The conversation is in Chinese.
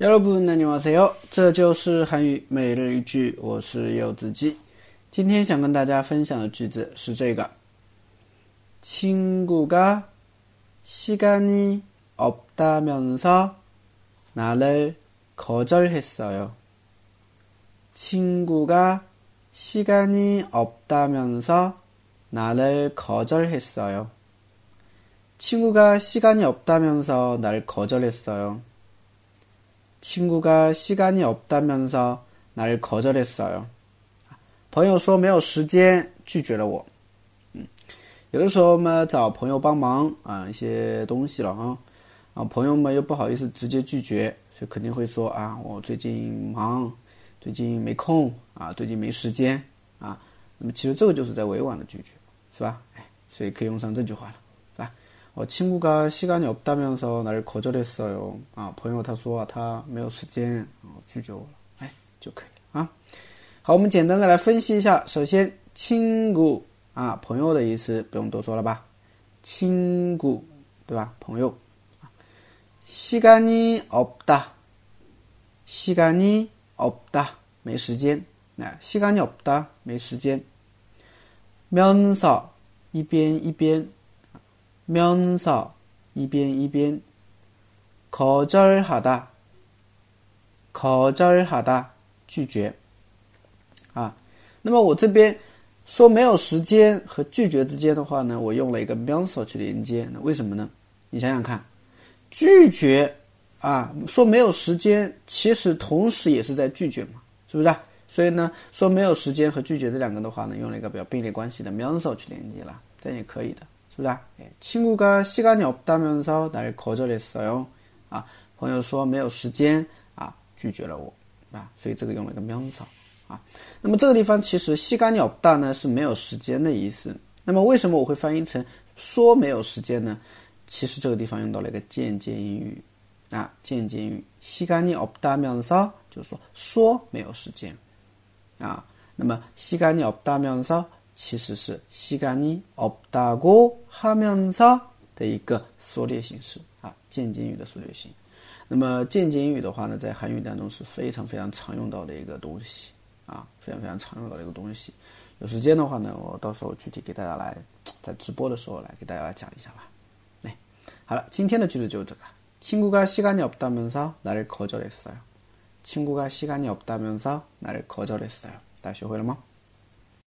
여러분 안녕하세요. 这就是韩语每日一句我是柚子鸡今天想跟大家分享的句子是这个친구가 시간이 없다면서 나를 거절했어요. 친구가 시간이 없다면서 나를 거절했어요. 친구가 시간이 없다면서 날 거절했어요. 친구가 시간이 없다면서 나를 거절했어요. 朋友说没有时间拒绝了我。嗯，有的时候嘛，找朋友帮忙啊，一些东西了啊，啊，朋友们又不好意思直接拒绝，所以肯定会说啊，我最近忙，最近没空啊，最近没时间啊。那么其实这个就是在委婉的拒绝，是吧？哎，所以可以用上这句话了。 我친구가시간이없다면서나를거절했어요啊，朋友他说他没有时间拒绝我了，哎，就可以啊。好，我们简单的来分析一下。首先，친구啊，朋友的意思不用多说了吧？친구对吧？朋友。시간이없 다， 시간이없 다， 没时间。那시간이없 다， 没时间。면 서， 一边一边。 면 서， 一边一边。거절하 다， 거절하 다， 拒绝。啊，那么我这边说没有时间和拒绝之间的话呢，我用了一个면 서去连接。那为什么呢？你想想看，拒绝啊，说没有时间，其实同时也是在拒绝嘛，是不是？所以呢，说没有时间和拒绝这两个的话呢，用了一个比较并列关系的면 서去连接了，这样也可以的。 是不是？哎，친구가시간이없다면서나를거절했어 요。 啊，朋友说没有时间啊，拒绝了我啊，所以这个用了一个명사啊。那么这个地方其实시간이없다呢是没有时间的意思。那么为什么我会翻译成说没有时间呢？其实这个地方用到了一个间接英语啊，间接英语시간이없다면서就是说说没有时间啊。那么시간이없다면서 其实是시간이없다고하면서的一个缩略形式啊，间接语的缩略型。那么间接语的话呢，在韩语当中是非常非常常用到的一个东西啊，非常非常常用到的一个东西。有时间的话呢，我到时候具体给大家来在直播的时候来给大家来讲一下吧。来，好了，今天的句子就是这个。친구가시간이없다면서나를거절했어 요。 친구가시간이없다면서나를거절했어 요。 大家学会了吗？